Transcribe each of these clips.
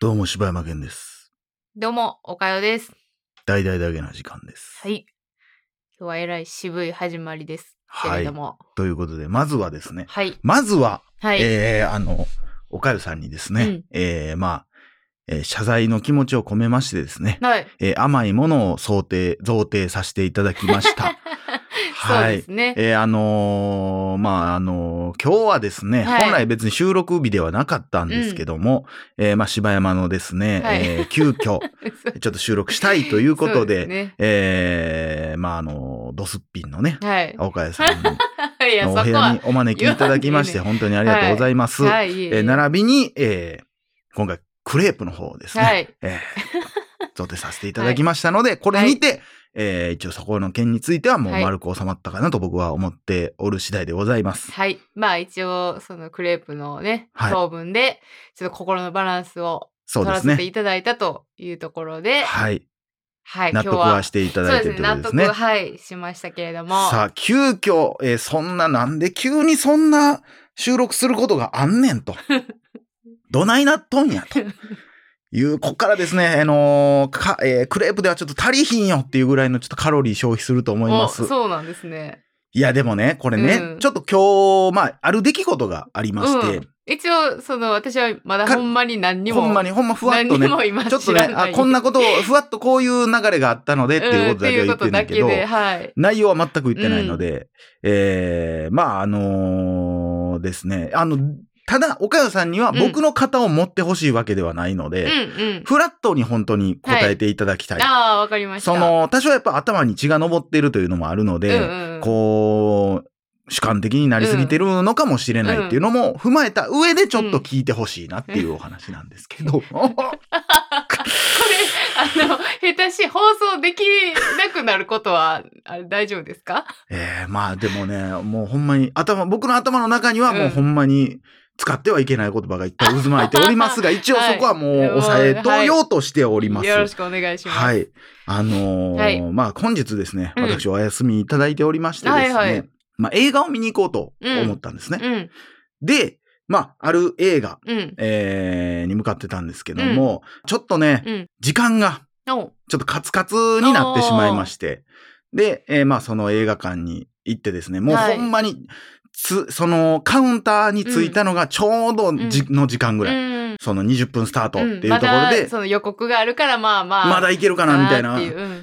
どうも柴山健です。どうも、おかよです。大々だけな時間です。はい。今日はえらい渋い始まりです。けはいれど。も。ということで、まずはですね、はい。まずは、はい。えー、あの、おかゆさんにですね、うんえー、まあ、えー謝罪の気持ちを込めましてですね、はい。えー甘いものを想定、贈呈させていただきました。そうですね。えーあのーまあ、あのー今日はですね、はい本来別に収録日ではなかったんですけども、えーまあ、柴山のですね、はいえー急遽、ちょっと収録したいということで、すねえーまあ、あのードスッピンのね、はい。岡谷さんの お部屋には。お招きいただきまして、言本当にありがとうございます。はい。いえいええー並びに、えー今回、クレープの方ですね。はい。えー、贈呈させていただきましたので、これにて、えー一応そこの件についてはもうはい丸く収まったかなと僕は思っておる次第でございます。はい。まあ一応、そのクレープのね、はい糖分で、ちょっと心のバランスを。取らせていただいたというところで、はい。はい。納得はしていただいてるということですね。そうですね。納得、はい、しましたけれども。さあ、急遽、えーそんな、なんで急にそんな収録することがあんねんと。どないなっとんやと。いう、こっからですね、あのーか、えークレープではちょっと足りひんよっていうぐらいのちょっとカロリー消費すると思いますお。そうなんですね。いや、でもね、これね、うんちょっと今日、まあ、ある出来事がありまして、うん一応、その、私はまだかほんまに何にも。ほんまに、ほんまふわっとねちょっとね、あ、こんなことを、ふわっとこういう流れがあったのでっていうことだけは言ってるんだけど、うんはい。内容は全く言ってないので、えー、まあ、あのーですね、あの、ただ、岡代さんにはうん僕の型を持ってほしいわけではないので、うんうん。フラットに本当に答えていただきたい。ああ、わかりました。そ、の、多少やっぱ頭に血が上っているというのもあるので、うんうん、こう、主観的になりすぎてるのかもしれないっていうのも踏まえた上でちょっと聞いてほしいなっていうお話なんですけど。これ、あの、下手し放送できなくなることは、大丈夫ですか？えー、まあでもね、もうほんまに頭、僕の頭の中にはもうほんまに使ってはいけない言葉がいっぱい渦巻いておりますが、一応そこはもう抑えとようとしております。よろしくお願いします。はい。あのーはい。まあ本日ですね、うん。私お休みいただいておりましてですね、はいはい。まあ映画を見に行こうと思ったんですね。うん、で、まあある映画、うん、えーに向かってたんですけども、ちょっとね、うん。時間がお。ちょっとカツカツになってしまいまして、で、えーまあその映画館に行ってですね、もうはい。ほんまに、つ、そのカウンターに着いたのがちょうどじ、の時間ぐらい。うん。その20分スタートっていうところで、その予告があるから、まあまあ。まだいけるかなみたいな。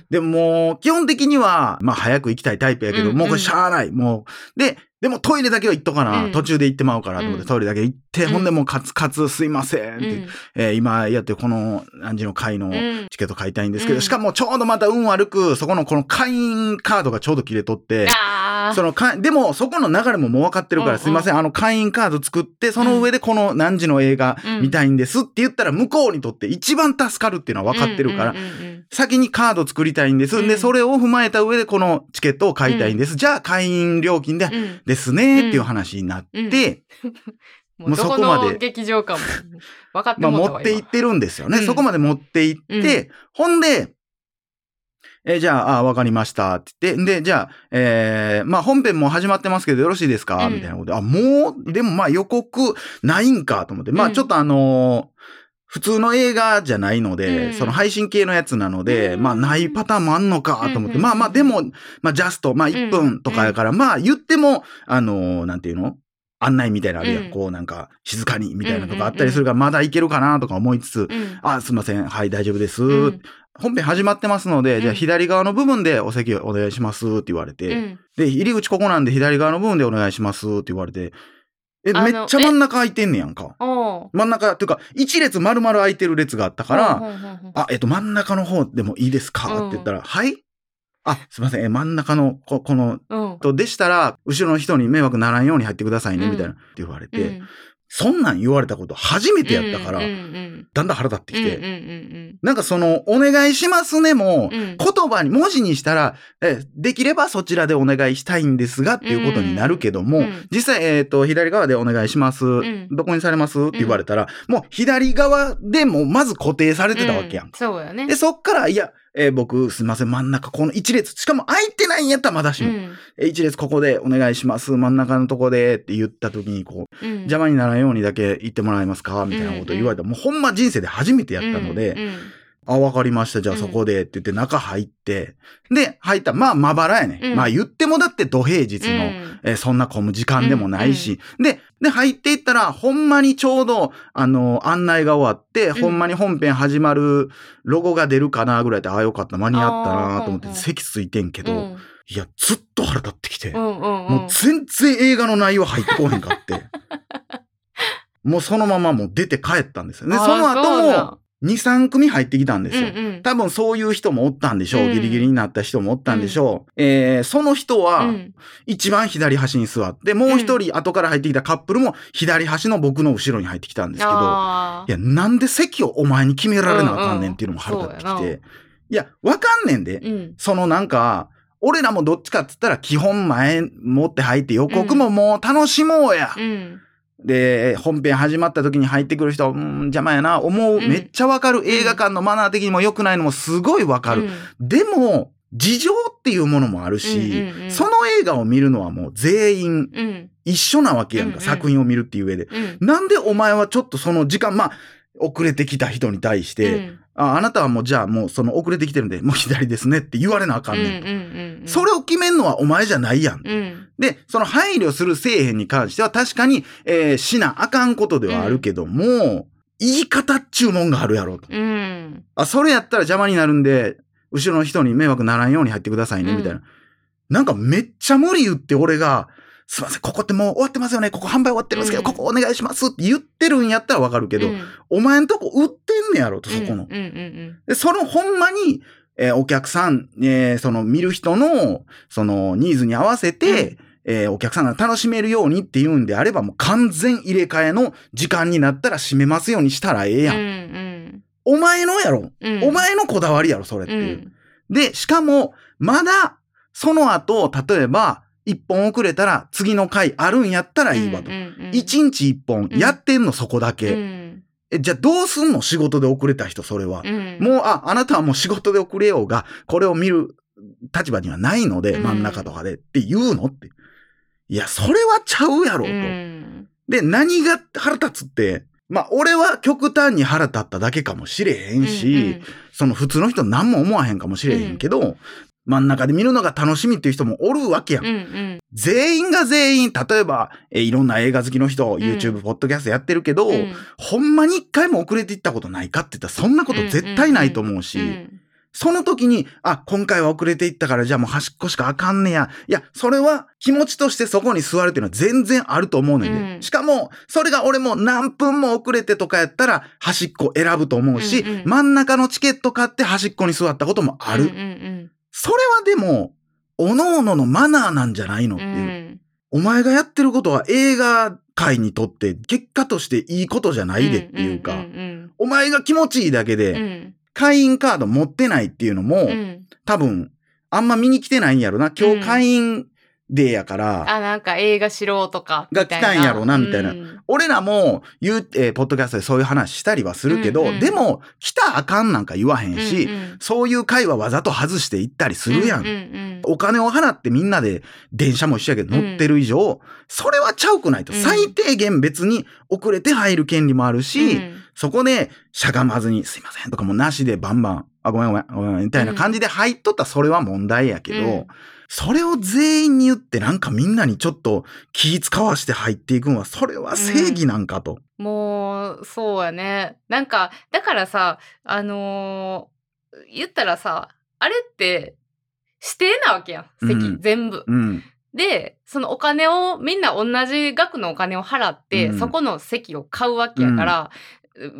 でももう、基本的には、まあ早く行きたいタイプやけど、うんもうこれしゃあない。もう、で、でもトイレだけは行っとかな。うん。途中で行ってまうからと思って、うん。トイレだけ行って、うん。ほんでもうカツカツすいませんって、うん。えー今やってるこの何時の回のうん。チケット買いたいんですけど、うん。しかもちょうどまた運悪く、そこのこの会員カードがちょうど切れとって、あー。そのか、でもそこの流れももう分かってるから、うんうん。すいません、あの会員カード作って、その上でこの何時の映画うん。見たいんですって言ったら、向こうにとって一番助かるっていうのは分かってるからうん、うんうんうん。先にカード作りたいんです。うん。で、それを踏まえた上でこのチケットを買いたいんです。じゃあ会員料金で、うんですねっていう話になって、もうそこまでの劇場かも分かってま持っていってるんですよね。うん。そこまで持っていって、ほんで、えーじゃあ、あわかりましたって言って、で、じゃあ、えーまあ本編も始まってますけどよろしいですか？うん。みたいなことで、あ、もう、でもまあ予告ないんかと思って、まあうん。ちょっとあのー普通の映画じゃないので、うん。その配信系のやつなので、うん。まあないパターンもあんのかと思って、うん。まあまあでも、まあジャスト、まあ1分とかやから、まあ言っても、あのーなんていうの？案内みたいなのあるやん。うん。こうなんか静かにみたいなとかあったりするから、まだいけるかなとか思いつつ、うん。あ、すいません。はい、大丈夫です。うん。本編始まってますので、うん。じゃあ左側の部分でお席お願いしますって言われて、うん。で、入り口ここなんで左側の部分でお願いしますって言われて、え、めっちゃ真ん中空いてんねやんか。真ん中、っていうか、一列丸々空いてる列があったから、あ、えっと、真ん中の方でもいいですか？うん。って言ったら、はい？あ、すいません。え、真ん中の、こ、この、うん。と、でしたら、後ろの人に迷惑ならんように入ってくださいね、うん。みたいな、って言われて、うんそんなん言われたこと初めてやったから、うんうんだんだん腹立ってきて、うんうんうんなんかその、お願いしますねも、言葉に、文字にしたら、え、できればそちらでお願いしたいんですがっていうことになるけども、うん。実際、えっ、と、左側でお願いします、ん。どこにされます？って言われたら、もう左側でもまず固定されてたわけやん。うそうやね。で、そっから、いや、えー僕、すいません、真ん中、この一列、しかも空いてないんやったらまだしも、うん。え一列ここでお願いします、真ん中のとこでって言った時に、こう、うん。邪魔にならんようにだけ言ってもらえますか？みたいなこと言われた、もうほんま人生で初めてやったので、うんうんあ、わかりました。じゃあうん。そこでって言って中入って、で、入った。ら、まあ、まばらやね。うん。まあ、言ってもだって土平日の、うん。えーそんな混む時間でもないし、で、で、入っていったら、ほんまにちょうど、あの、案内が終わって、ん。ほんまに本編始まるロゴが出るかなぐらいで、ああ、よかった、間に合ったなと思って席ついてんけど、うん。いや、ずっと腹立ってきて、うんうんうん。もう全然映画の内容入ってこへんかって。もうそのままもう出て帰ったんですよ。で、あーその後も2、3組入ってきたんですよ。うんうん多分そういう人もおったんでしょう。うんギリギリになった人もおったんでしょう。えーその人はうん一番左端に座って、もう一人後から入ってきたカップルも左端の僕の後ろに入ってきたんですけど、いや、なんで席をお前に決められなあかんねんっていうのも腹立ってきうんうんそうやて、いや、わかんねんで。うんそのなんか、俺らもどっちかって言ったら基本前持って入って予告ももう楽しもうや。うんで、本編始まった時に入ってくる人、うん、邪魔やな、思う、うんめっちゃわかる。映画館のマナー的にも良くないのもすごいわかる。でも、事情っていうものもあるし、うんうんうんその映画を見るのはもう全員うんうん一緒なわけやんか、うんうん作品を見るっていう上で。うんなんでお前はちょっとその時間、まあ、遅れてきた人に対して、うんああなたはもうじゃあもうその遅れてきてるんで、もう左ですねって言われなあかんねん。うんうんうんそれを決めんのはお前じゃないやん。うんで、その配慮するせえへんに関しては確かに、えーしなあかんことではあるけども、言い方っちゅうもんがあるやろと。うんあ、それやったら邪魔になるんで、後ろの人に迷惑ならんように入ってくださいね、うんみたいな。なんかめっちゃ無理言って俺が、すいません、ここってもう終わってますよね、ここ販売終わってるんですけど、うん。ここお願いします。って言ってるんやったらわかるけど、うん。お前んとこ売ってんねやろと、そこの。で、そのほんまに、えーお客さん、えーその見る人の、そのニーズに合わせて、えーお客さんが楽しめるようにっていうんであれば、もう完全入れ替えの時間になったら閉めますようにしたらええやん。うんうん。お前のやろ、うん。お前のこだわりやろ、それってういう。んで、しかも、まだ、その後、例えば、一本遅れたら次の回あるんやったらいいわと。うんうんうん一日一本やってんの、そこだけ。うんえ、じゃあどうすんの仕事で遅れた人、それは。うんもう、あ、あなたはもう仕事で遅れようが、これを見る立場にはないので、うん真ん中とかでって言うのって。いや、それはちゃうやろうと。うんで、何が腹立つって、まあ、俺は極端に腹立っただけかもしれへんし、その普通の人何も思わへんかもしれへんけど、真ん中で見るのが楽しみっていう人もおるわけやん。うんうん全員が全員、例えば、えいろんな映画好きの人、ん YouTube、ポッドキャストやってるけど、うんほんまに一回も遅れていったことないかって言ったらそんなこと絶対ないと思うし、うんその時に、あ、今回は遅れていったからじゃあもう端っこしかあかんねや。いや、それは気持ちとしてそこに座るっていうのは全然あると思うねんで。うんしかも、それが俺も何分も遅れてとかやったら端っこ選ぶと思うし、うんうん真ん中のチケット買って端っこに座ったこともある。うんうんそれはでも、各々のマナーなんじゃないのってう。ん。いう。お前がやってることは映画界にとって結果としていいことじゃないでっていうか、んんお前が気持ちいいだけで、うん。会員カード持ってないっていうのも、うん。うん多分、あんま見に来てないんやろな。今うん。日会員デーやから、あなんか映画知ろうとかみが来たんやろなみたいな。うん。俺らも言う、えーポッドキャストでそういう話したりはするけど、うんうん。でも、来たらあかんなんか言わへんし、うんうん。そういう会はわざと外していったりするやん。うんうんお金を払ってみんなで電車も一緒やけど乗ってる以上、それはちゃうくないと。うん。最低限別に遅れて入る権利もあるし、うん。そこでしゃがまずにすいませんとかもなしでバンバン、あ、ごめんごめん、ごめん、みたいな感じで入っとったらそれは問題やけど、うんそれを全員に言ってなんかみんなにちょっと気使わして入っていくのは、それは正義なんかと。もうそうやねなんかだからさあのー言ったらさあれって指定なわけやん席、うん全部。うん。でそのお金をみんな同じ額のお金を払って、うんそこの席を買うわけやから、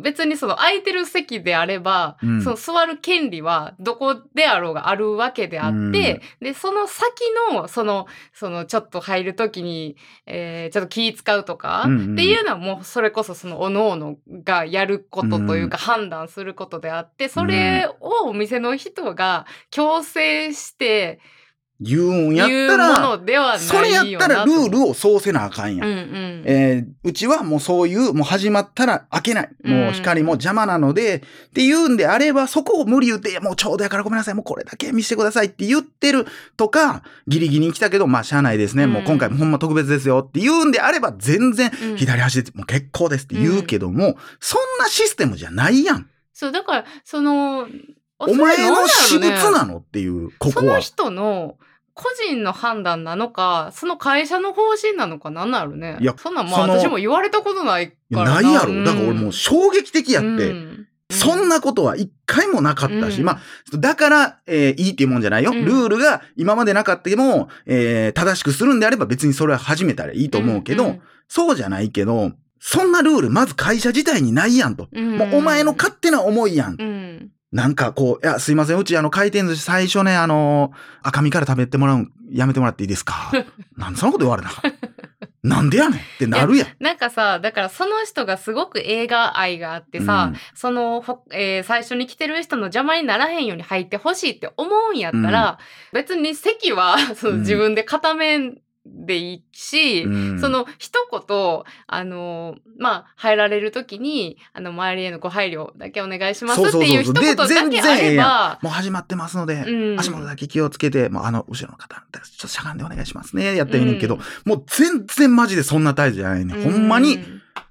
別にその空いてる席であれば、うん。その座る権利はどこであろうがあるわけであって、でその先のそのそのちょっと入る時に、えーちょっと気使うとか、うんうん。っていうのはもうそれこそその各々がやることというか判断することであってそれをお店の人が強制して言うんやったら、それやったらルールをそうせなあかんやん。うんうん。えーうちはもうそういう、もう始まったら開けない。もう光も邪魔なので、って言うんであれば、そこを無理言って、もうちょうどやからごめんなさい、もうこれだけ見せてくださいって言ってるとか、ギリギリに来たけど、まあしゃあないですね。うんもう今回もほんま特別ですよって言うんであれば、全然うん左端でもう結構ですって言うけども、そんなシステムじゃないやん。そう、だから、その、お前の私物のなのっていう、ここは。その人の個人の判断なのか、その会社の方針なのかなんなるね。いやそんなんまあ私も言われたことないいからやないやろ。だから俺もう衝撃的やって。うんそんなことは一回もなかったし、うんまあ、だから、えーいいっていうもんじゃないよ。うんルールが今までなかったけども、えー正しくするんであれば別にそれは始めたらいいと思うけど、そうじゃないけど、そんなルールまず会社自体にないやんと。うんもうお前の勝手な思いやん。うん。なんかこう、いや、すいません、うちあの回転寿司最初ね、あの赤身から食べてもらうん、やめてもらっていいですか？なんでそんなこと言われな？なんでやねんってなるやん。なんかさ、だからその人がすごく映画愛があってさ、うんその、ほえー最初に来てる人の邪魔にならへんように入ってほしいって思うんやったら、別に席はそのうん自分で固めんでいいし、うん。その一言、あの、まあ、入られるときに、あの、周りへのご配慮だけお願いしますっていう一言だけあれやば、もう始まってますので、うん。足元だけ気をつけて、もうあの、後ろの方、ちょっとしゃがんでお願いしますね。やってみるけど、うん。もう全然マジでそんな態度じゃないね。ほんまに、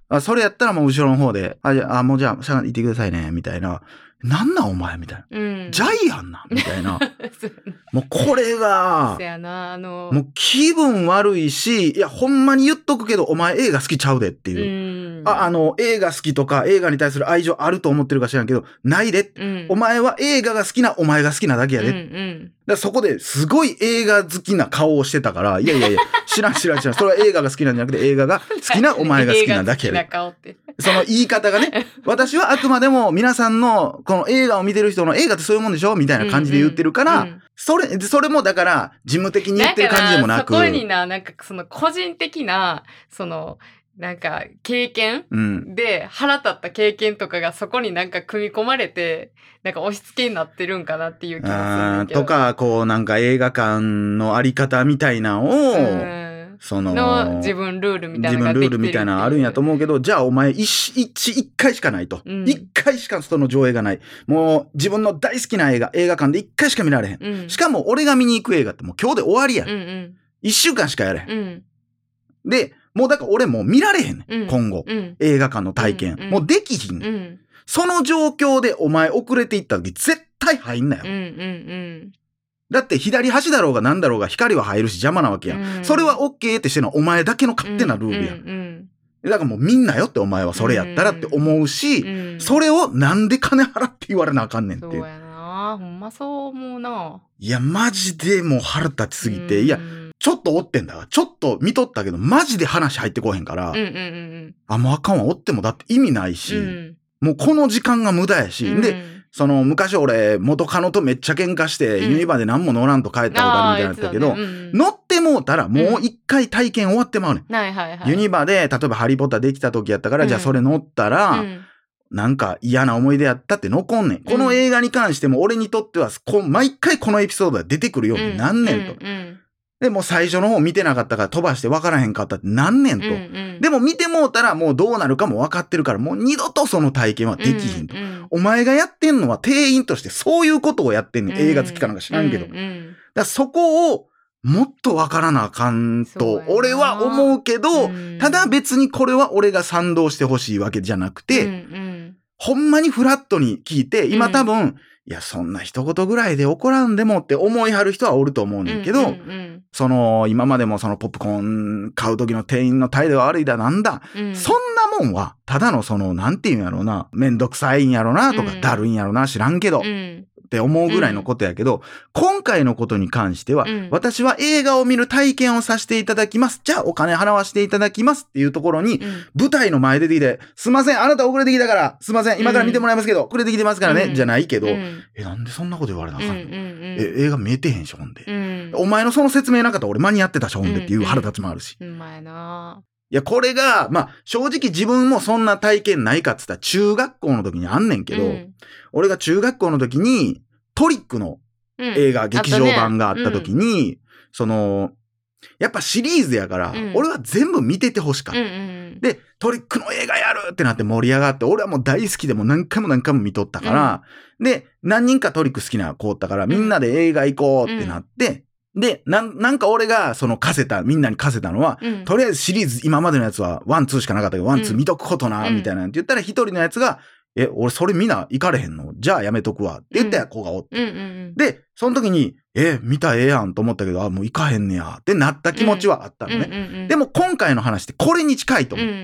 あそれやったらもう後ろの方で、あ、じゃあ、あもうじゃあ、しゃがんでいってくださいね、みたいな。なんなんお前みたいな。うん。ジャイアンなんみたいな。もうこれがそ、やな、あの、もう気分悪いし、いや、ほんまに言っとくけど、お前映画好きちゃうでっていう。うん。あ、あの、映画好きとか、映画に対する愛情あると思ってるか知らんけど、ないで。うん、お前は映画が好きなお前が好きなだけやで。うんうんらそこですごい映画好きな顔をしてたから、いやいやいや、知らん知らん知らん。それは映画が好きなんじゃなくて、映画が好きなお前が好きなだけやで。その言い方がね、私はあくまでも皆さんのこの映画を見てる人の映画ってそういうもんでしょ？みたいな感じで言ってるから、うんうんそれ、それもだから事務的に言ってる感じでもなく。だからそこにな、なんかその個人的な、その、なんか経験？うん。で腹立った経験とかがそこになんか組み込まれて、なんか押し付けになってるんかなっていう気がするとか、こうなんか映画館のあり方みたいなのを、うんその、の自分ルールみたい自分なのができてるルールみたいなのあるんやと思うけど、じゃあお前一、一、一回しかないと。うん一、回しかその上映がない。もう自分の大好きな映画、映画館で一回しか見られへん。うん。しかも俺が見に行く映画ってもう今日で終わりやん。うんうん。一、週間しかやれへん。うん。で、もうだから俺もう見られへんねん、うん今後。うん。映画館の体験。うんうんもうできひん、うん。その状況でお前遅れていった時絶対入んなよ。うん。うん。だって左端だろうが何だろうが光は入るし邪魔なわけやん。うんそれは OK ってしてるのはお前だけの勝手なルールやん。うん。うんだからもうみんなよってお前はそれやったらって思うし、うんうん。それをなんで金払って言われなあかんねんってそう。やな。ほんまそう思うな。いや、マジでもう腹立ちすぎて、うんいや、ちょっとおってんだわ。ちょっと見とったけど、マジで話入ってこへんから、うんうんうんあ、もうあかんわ、おってもだって意味ないし、うん。うんもうこの時間が無駄やし、うんで、その昔俺、元カノとめっちゃ喧嘩して、うんユニバで何も乗らんと帰ったことあるみたいなやったけど、乗ってもうたらもう一回体験終わってまうねん。はいはいはい。ユニバで、例えばハリーポッターできた時やったから、うんじゃあそれ乗ったら、うんなんか嫌な思い出やったって残んねん。この映画に関しても俺にとっては、毎回このエピソードが出てくるようになんねんと。うんうんで、もう最初の方見てなかったから飛ばして分からへんかったってなんねんと。うんうんでも見てもうたらもうどうなるかも分かってるから、もう二度とその体験はできひんと。うんうんお前がやってんのは店員としてそういうことをやってんねん。映画好きかなんか知らんけど。うんうんらそこをもっと分からなあかんと俺は思うけど、うんただ別にこれは俺が賛同してほしいわけじゃなくて、うんうんほんまにフラットに聞いて、今うん。多分、いや、そんな一言ぐらいで怒らんでもって思いはる人はおると思うねんけど、うんうんその、今までもそのポップコーン買う時の店員の態度が悪いだなんだ、うんうん。そんなもんは、ただのその、なんていうんやろうな、めんどくさいんやろなとか、うん。だるいんやろな、知らんけど、うんって思うぐらいのことやけど、今回のことに関しては、うん。私は映画を見る体験をさせていただきます。じゃあお金払わせていただきますっていうところに、うん。舞台の前出てきて、すいません、あなた遅れてきたから、すいません、今から見てもらいますけど、遅れてきてますからね、うん。じゃないけど、うん。え、なんでそんなこと言われなあかんの、うんうんうん。え、映画見えてへんし、ほんで。うん。お前のその説明なかったら俺間に合ってたし、ほんでっていううん腹立ちもあるし。うまいないや、これが、まあ、正直自分もそんな体験ないかって言ったら中学校の時にあんねんけど、うん。俺が中学校の時にトリックのうん。映画、劇場版があった時に、その、やっぱシリーズやから、うん。俺は全部見ててほしかった。うんうんで、トリックの映画やるってなって盛り上がって、俺はもう大好きでもう何回も何回も見とったから、で、何人かトリック好きな子おったから、みんなで映画行こうってなって、で、なん、なんか俺がその貸せた、みんなに貸せたのは、うんうんとりあえずシリーズ今までのやつはワン、ツーしかなかったけど、ワン、ツーうん見とくことな、うんみたいなんて言ったら一人のやつが、え、俺それみんな行かれへんの？じゃあやめとくわ。って言った子がおって。うんうんで、その時に、え、見たらええやんと思ったけど、あ、もう行かへんねや。ってなった気持ちはあったのね。ねでも今回の話ってこれに近いと思う。うんうんう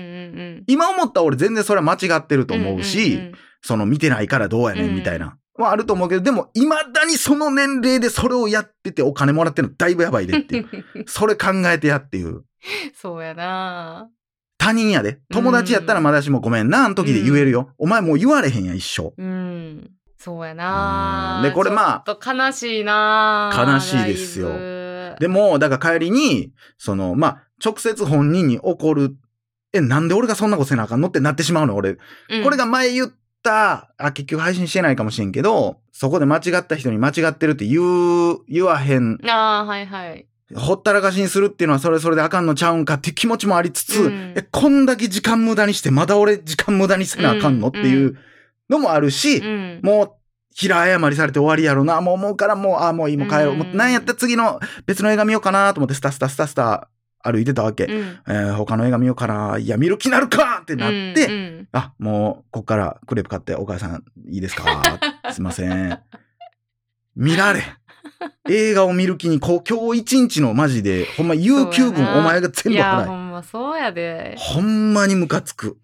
ん今思ったら俺全然それは間違ってると思うし、んんんその見てないからどうやねうんんみたいな。はあると思うけど、でも未だにその年齢でそれをやっててお金もらってるのだいぶやばいでっていう。それ考えてやっていう。そうやな他人やで。友達やったらまだしもごめんな、あの時で言えるよ。お前もう言われへんやん、一生。うん。そうやなうんでこれまあちょっと悲しいな悲しいですよでも、だから帰りに、その、まあ、直接本人に怒る。え、なんで俺がそんなことせなあかんのってなってしまうの、俺。うんこれが前言った、あ、結局配信してないかもしれんけど、そこで間違った人に間違ってるって言う、言わへん、ああ、はいはい。ほったらかしにするっていうのはそれそれであかんのちゃうんかって気持ちもありつつ、うんえ、こんだけ時間無駄にしてまだ俺時間無駄にせなあかんのっていうのもあるし、うん。もう、平謝りされて終わりやろな、もう思うからもう、あ、もういい、もう帰ろう。うんもうなんやったら次の別の映画見ようかなと思ってスタスタスタスタ歩いてたわけ。うん、えー他の映画見ようかな。いや、見る気なるかってなって、うんうんあ、もう、こっからクレープ買って、お母さん、いいですか？すいません。見られ。映画を見る気に、こう、今日一日のマジで、ほんま、有給分お前が全いや、部払え。ほんまそうやで。ほんまにムカつく。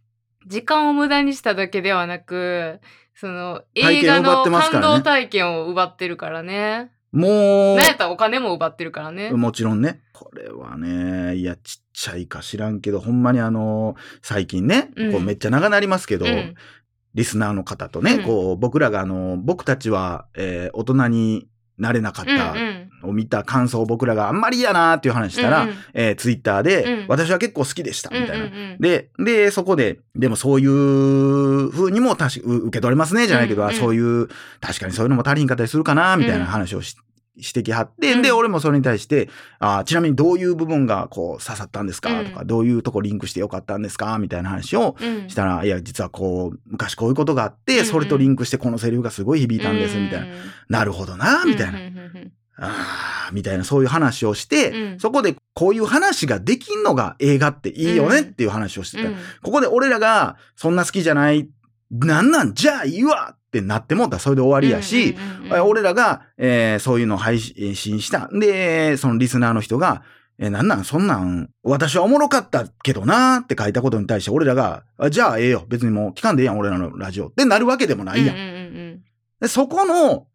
時間を無駄にしただけではなく、その体映画の感動体験を奪ってるからね。もなんやったらお金も奪ってるからね。う、もちろんね。これはね、いや、ちっちゃいか知らんけど、ほんまにあの、最近ね、うん。こうめっちゃ長なりますけど、うん。リスナーの方とね、うん。こう、僕らがあの、僕たちは、えー大人になれなかっうんたうんを見た感想を僕らがあんまり嫌なっていう話したら、うんうん。えーツイッターで、うん。私は結構好きでした、みたいな。うんうんうん。で、で、そこで、でもそういう風にも確かう受け取れますね、じゃないけど、うんうんあそういう、確かにそういうのも足りんかったりするかな、みたいな話をし、してきはって、うん。で、俺もそれに対して、あちなみにどういう部分がこう刺さったんですか、うん。とか、どういうとこリンクしてよかったんですか？みたいな話をうん。したら、いや、実はこう、昔こういうことがあって、うんうん。それとリンクしてこのセリフがすごい響いたんです、みたいな。なるほどな、みたいな。あーみたいな、そういう話をして、うんそこでこういう話ができんのが映画っていいよねっていう話をしてた。うんここで俺らがそんな好きじゃない、なんなんじゃあいいわってなってもったらそれで終わりやし、俺らが、えーそういうのを配信した。で、そのリスナーの人が、えーなんなんそんなん、私はおもろかったけどなーって書いたことに対して俺らが、あじゃあええよ。別にもう聞かんでええやん、俺らのラジオ。ってなるわけでもないやんでそこの、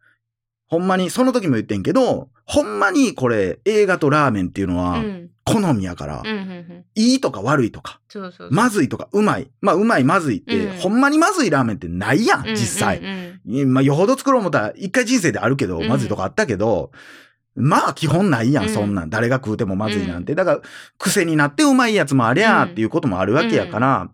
ほんまに、その時も言ってんけど、ほんまにこれ、映画とラーメンっていうのはう、ん。好みやから、うんうんうん。いいとか悪いとか、そうそうそう。まずいとか、うまい。まあ、うまい、まずいって、うん。ほんまにまずいラーメンってないやん、実際。うんうん。いまあ、よほど作ろう思ったら、一回人生であるけど、うん。まずいとかあったけど、まあ、基本ないやんそんなん。誰が食うてもまずいなんて。だから、癖になってうまいやつもありゃーっていうこともあるわけやから、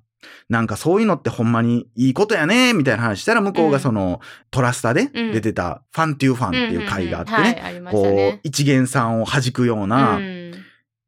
なんかそういうのってほんまにいいことやね、みたいな話したら、向こうがその、トラスタで出てた、ファントゥーファンっていう回があってね、こうね、一元さんを弾くような、うん。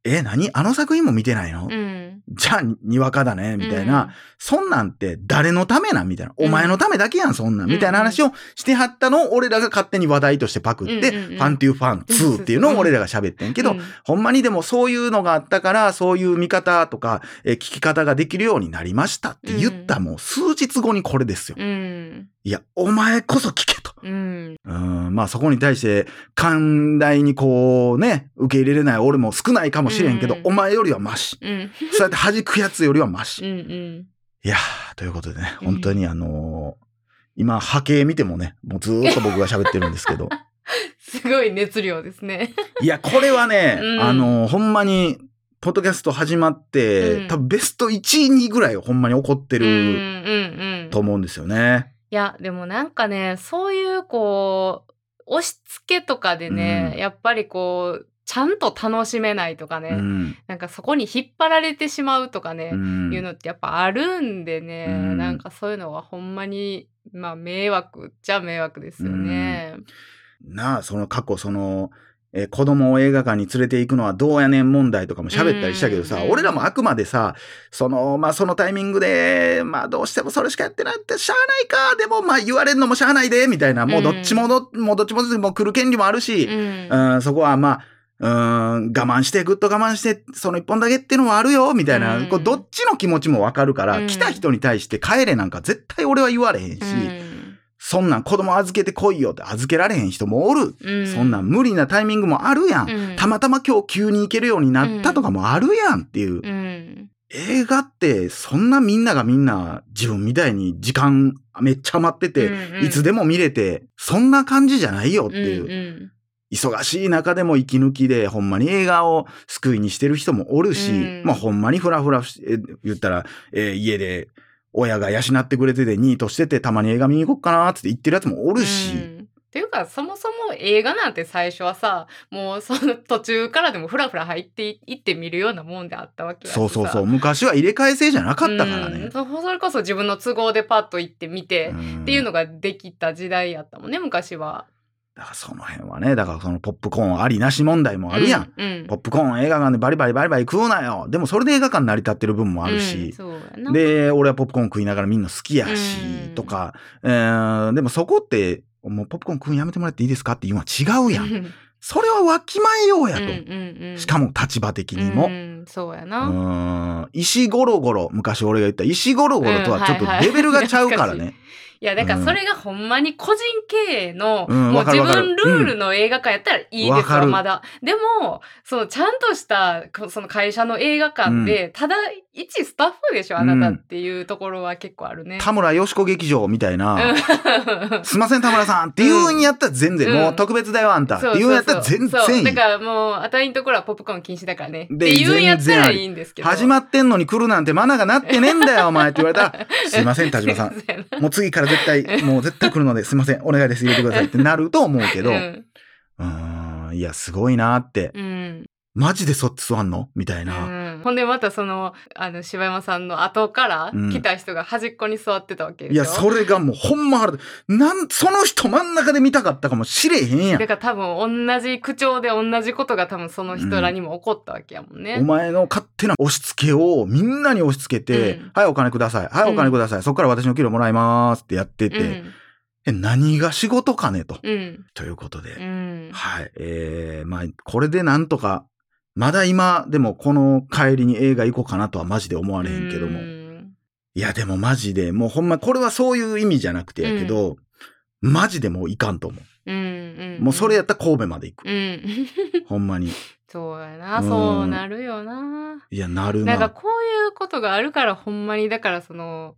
え、何？あの作品も見てないの、うんじゃあ、にわかだね、みたいな、そんなんって誰のためなん？みたいな。お前のためだけやん、そんなん。みたいな話をしてはったのを俺らが勝手に話題としてパクって、うん。うんうんファントゥーファン2っていうのを俺らが喋ってんけど、うん。ほんまにでもそういうのがあったから、そういう見方とか、えー聞き方ができるようになりましたって言ったもう数日後にこれですよ。うんいや、お前こそ聞けと。うんうん、まあそこに対して、寛大にこうね、受け入れれない俺も少ないかもしれんけど、うんお前よりはマシ。うんそうやって弾くやつよりはマシ。うんうんいやー、ということでね、うん本当にあのー今波形見てもね、もうずーっと僕が喋ってるんですけど、すごい熱量ですね。いや、これはね、うんあのーほんまに、ポッドキャスト始まって、うん多分ベスト1位、2位ぐらいほんまに怒ってると思うんですよね。いやでもなんかねそういうこう押し付けとかでね、うんやっぱりこうちゃんと楽しめないとかね、うん。なんかそこに引っ張られてしまうとかね、うんいうのってやっぱあるんでね、うんなんかそういうのはほんまにまあ迷惑っちゃ迷惑ですよね。なあ、その過去、その、えー子供を映画館に連れて行くのはどうやねん問題とかも喋ったりしたけどさ、うん俺らもあくまでさ、その、まあそのタイミングで、まあどうしてもそれしかやってないってしゃあないか、でもまあ言われんのもしゃあないで、みたいな、もうどっちもど、もうどっちももう来る権利もあるし、うん。うん、そこはまあ、うん、我慢して、ぐっと我慢して、その一本だけっていうのもあるよ、みたいな、うん。こうどっちの気持ちもわかるから、うん。来た人に対して帰れなんか絶対俺は言われへんし、うんそんなん子供預けてこいよって預けられへん人もおる。うんそんなん無理なタイミングもあるやん。うんたまたま今日急に行けるようになったとかもあるやんっていう。うん映画ってそんなみんながみんな自分みたいに時間めっちゃ余ってて、うんうんいつでも見れて、そんな感じじゃないよっていう。うん忙しい中でも息抜きで、ほんまに映画を救いにしてる人もおるし、うんまあほんまにフラフラし、え言ったら、えー家で親が養ってくれてて、ニートしてて、たまに映画見に行こっかなーって言ってるやつもおるし、うん。っていうかそもそも映画なんて最初はさもうその途中からでもフラフラ入っていってみるようなもんであったわけそうそうそう、昔は入れ替え制じゃなかったからね。うん。そそれこそ自分の都合でパッと行ってみて、うん。っていうのができた時代やったもんね昔は。だからその辺はね、だからそのポップコーンありなし問題もあるやん。うん。うんポップコーン映画館でバリバリバリバリ食うなよ。でもそれで映画館成り立ってる分もあるうんし。そうやな。で、俺はポップコーン食いながらみんな好きやし、うんとか、えーでもそこって、もうポップコーン食うんやめてもらっていいですかっていうのは違うやん。んそれはわきまえようやと。うんうんうんしかも立場的にも。うんそうやうな。ん石ゴロゴロ、昔俺が言った石ゴロゴロとはちょっとレベルがちゃうからうんはいはね。いやだからそれがほんまに個人経営の、うんもう自分ルールの映画館やったらいいですよ、まだ。でもそのちゃんとしたこその会社の映画館で、ただ一スタッフでしょあなたっていうところは結構あるね。田村よしこ劇場みたいな、うん。すいません田村さんって言うんやったら全然、うん。もう特別だよあんた。って言うんやったら全然いい。だ。からもうあたりのところはポップコーン禁止だからね。でって言うんやったらいいんですけど。始まってんのに来るなんてマナがなってねえんだよお前って言われたら、すいません田島さん。もう次から絶対、もう絶対来るので、すいません、お願いです、入れてくださいってなると思うけど、ううんーん、いや、すごいなって、うん。マジでそっち座んの？みたいな。うんほんでまたそのあの柴山さんの後からうん来た人が端っこに座ってたわけでしょ、いや、それがもうほんま腹なん、その人真ん中で見たかったかもしれへんやんだ。から多分同じ口調で同じことが多分その人らにも起こったわけやもんね。お前の勝手な押し付けをみんなに押し付けて、うんはい、お金ください。はい、お金ください。そっから私の給料もらいますってやってて、うんえ、何が仕事かねと。うんということで、うんはい。えー、まあ、これでなんとか、まだ今でもこの帰りに映画行こうかなとはマジで思われへんけども。うんいや、でもマジで、もうほんま、これはそういう意味じゃなくてやけど、マジでもういかんと思うんうんう。もうそれやったら神戸まで行く。うん ほんまに。そうやな、うんそうなるよな。いや、なるな。なんかこういうことがあるからほんまにだからその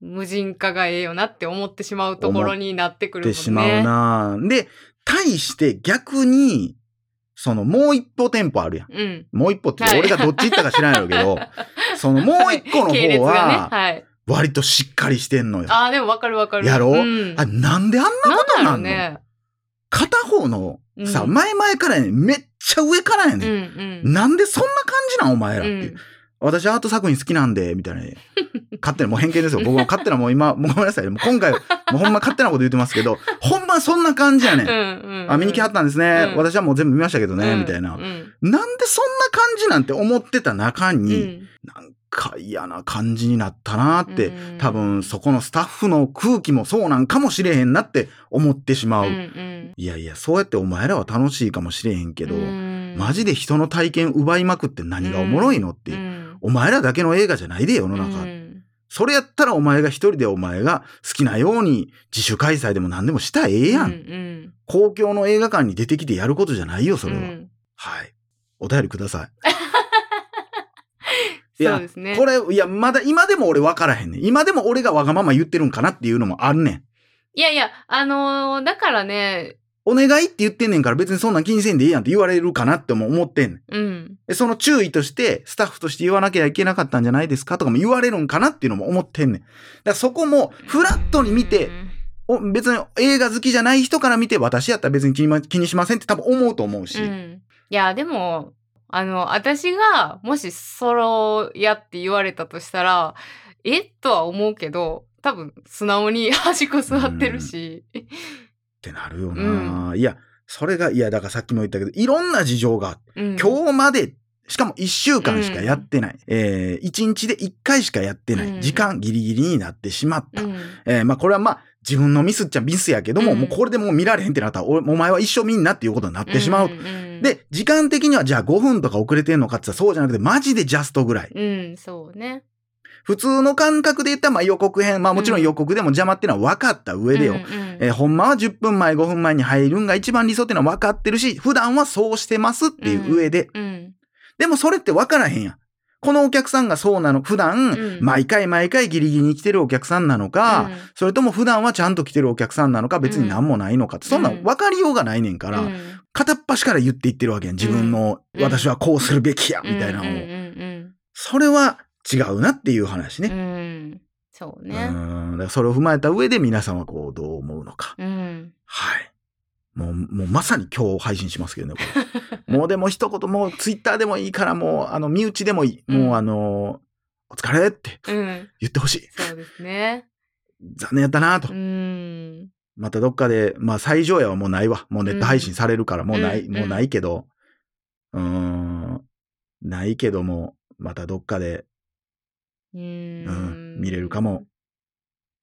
無人化がええよなって思ってしまうところになってくるもんね。ってしまうな。で、対して逆に、そのもう一歩店舗あるやん。うん。もう一歩ってはい俺がどっち行ったか知らないけど、そのもう一個の方。は、はい。割としっかりしてんのよ。ああ、でもわかるわかる。やろう？ん、あ、なんであんなことなんの？ね。片方のさ、うん前々からやねんめっちゃ上からやうんね、。うんん。なんでそんな感じなんお前らってういう。私アート作品好きなんで、みたいな。勝手な、もう偏見ですよ。僕も勝手なもう今、も うごめんなさい。もう今回、もうほんま勝手なこと言ってますけど、ほんまそんな感じやねん。うんうん。あ、見に来はったんですね。うん私はもう全部見ましたけどね、うんみたいな。うん。なんでそんな感じなんて思ってた中うに、んなんか嫌な感じになったなって、うん多分そこのスタッフの空気もそうなんかもしれへんなって思ってしまう。うんうんいやいや、そうやってお前らは楽しいかもしれへんけど、うんマジで人の体験奪いまくって何がおもろいのってお前らだけの映画じゃないで世の中。うんそれやったらお前が一人でお前が好きなように自主開催でも何でもしたらええやん。うんうん公共の映画館に出てきてやることじゃないよ、それは。うんはい。お便りください。い やそうですね。これ、いや、まだ今でも俺分からへんねん。今でも俺がわがまま言ってるんかなっていうのもあるねん。いやいや、あのーだからね、お願いって言ってんねんから別にそんなん気にせんでいいやんって言われるかなっても思ってんねん。うん。でその注意として、スタッフとして言わなきゃいけなかったんじゃないですかとかも言われるんかなっていうのも思ってんねん。だからそこも、フラットに見てう、んお別に映画好きじゃない人から見て、私やったら別に気に,、ま、気にしませんって多分思うと思うし。うん。いや、でも、あの、私が、もしソロやって言われたとしたら、え？とは思うけど、多分、素直に 端っこ座ってるし、ってなるよな、いや、それが、いや、だからさっきも言ったけど、いろんな事情がうん今日まで、しかも1週間しかやってない。えー、1日で1回しかやってない。うん時間ギリギリになってしまった。うんえーまあこれはまあ、自分のミスっちゃミスやけども、うんもうこれでもう見られへんってなったら、おお前は一生見んなっていうことになってしまう。んんで、時間的にはじゃあ5分とか遅れてんのかって言ったらそうじゃなくて、マジでジャストぐらい。うん、そうね。普通の感覚で言ったら、まあ予告編、まあもちろん予告でも邪魔っていうのは分かった上でよ。うんうんえーほんまは10分前、5分前に入るんが一番理想っていうのは分かってるし、普段はそうしてますっていう上で。うんでもそれって分からへんやん。このお客さんがそうなの、普段、うん。毎回毎回ギリギリに来てるお客さんなのか、うん。それとも普段はちゃんと来てるお客さんなのか、別に何もないのかって、そんなん。分かりようがないねんから、うん。片っ端から言っていってるわけやん。自分の、うん。私はこうするべきや、みたいなのを。うんうん。それは違うなっていう話うんうね。んそううね。ん。だからそれを踏まえた上で皆さんはこう、どう思うのか。うん。はい。もう、もうまさに今日配信しますけどね、これ。もうでも一言、もうツイッターでもいいから、もう、あの、身内でもいい。もう、うんあの、お疲れってうん。言ってほしい。そうですね。残念やったなとう。ん。またどっかで、まあ、最上夜はもうないわ。もうネット配信されるから、もうない、うんもうないけど、うーん、ないけども、またどっかで、ううん、ん。見れるかも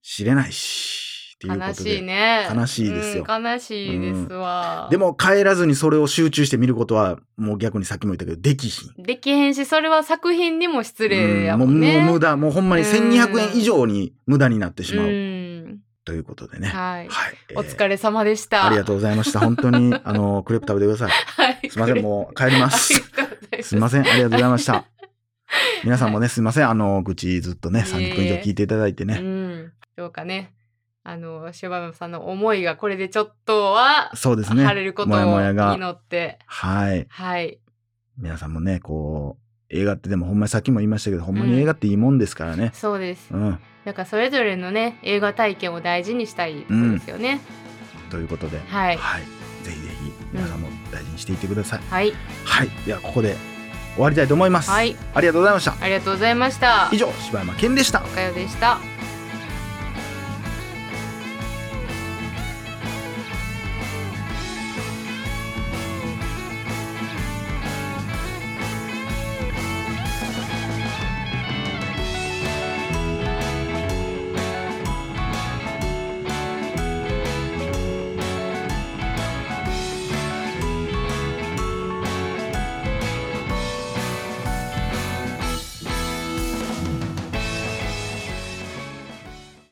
しれないし、っていうことで。悲しいね。悲しいですようん悲しいですわ。で、も帰らずにそれを集中して見ることは、もう逆にさっきも言ったけど、できひん。できへんし、それは作品にも失礼やもうんんね。もう無駄、もうほんまにうん1200円以上に無駄になってしまう。うん。ということでね。はい。はい。お疲れ様でした。ありがとうございました。本当に、あの、クレープ食べてください。はい。すいません、もう帰ります。うすいません、ありがとうございました。皆さんもね、すいません、あの、愚痴ずっとね、いえいえ30分以上聞いていただいてうね。ん。どうかね。あの、シュバムさんの思いがこれでちょっとはそうですね。晴れることをが。祈って。はい。はい。皆さんもね、こう、映画ってでもほんまにさっきも言いましたけど、ほんまに映画っていいもんですからね。そうです。うん。だからそれぞれのね、映画体験を大事にしたいですよね。ということで、はい。はい。ぜひぜひ、皆さんも大事にしていってください。はい。はい。では、ここで終わりたいと思います。はい。ありがとうございました。ありがとうございました。以上、柴山健でした。おかよでした。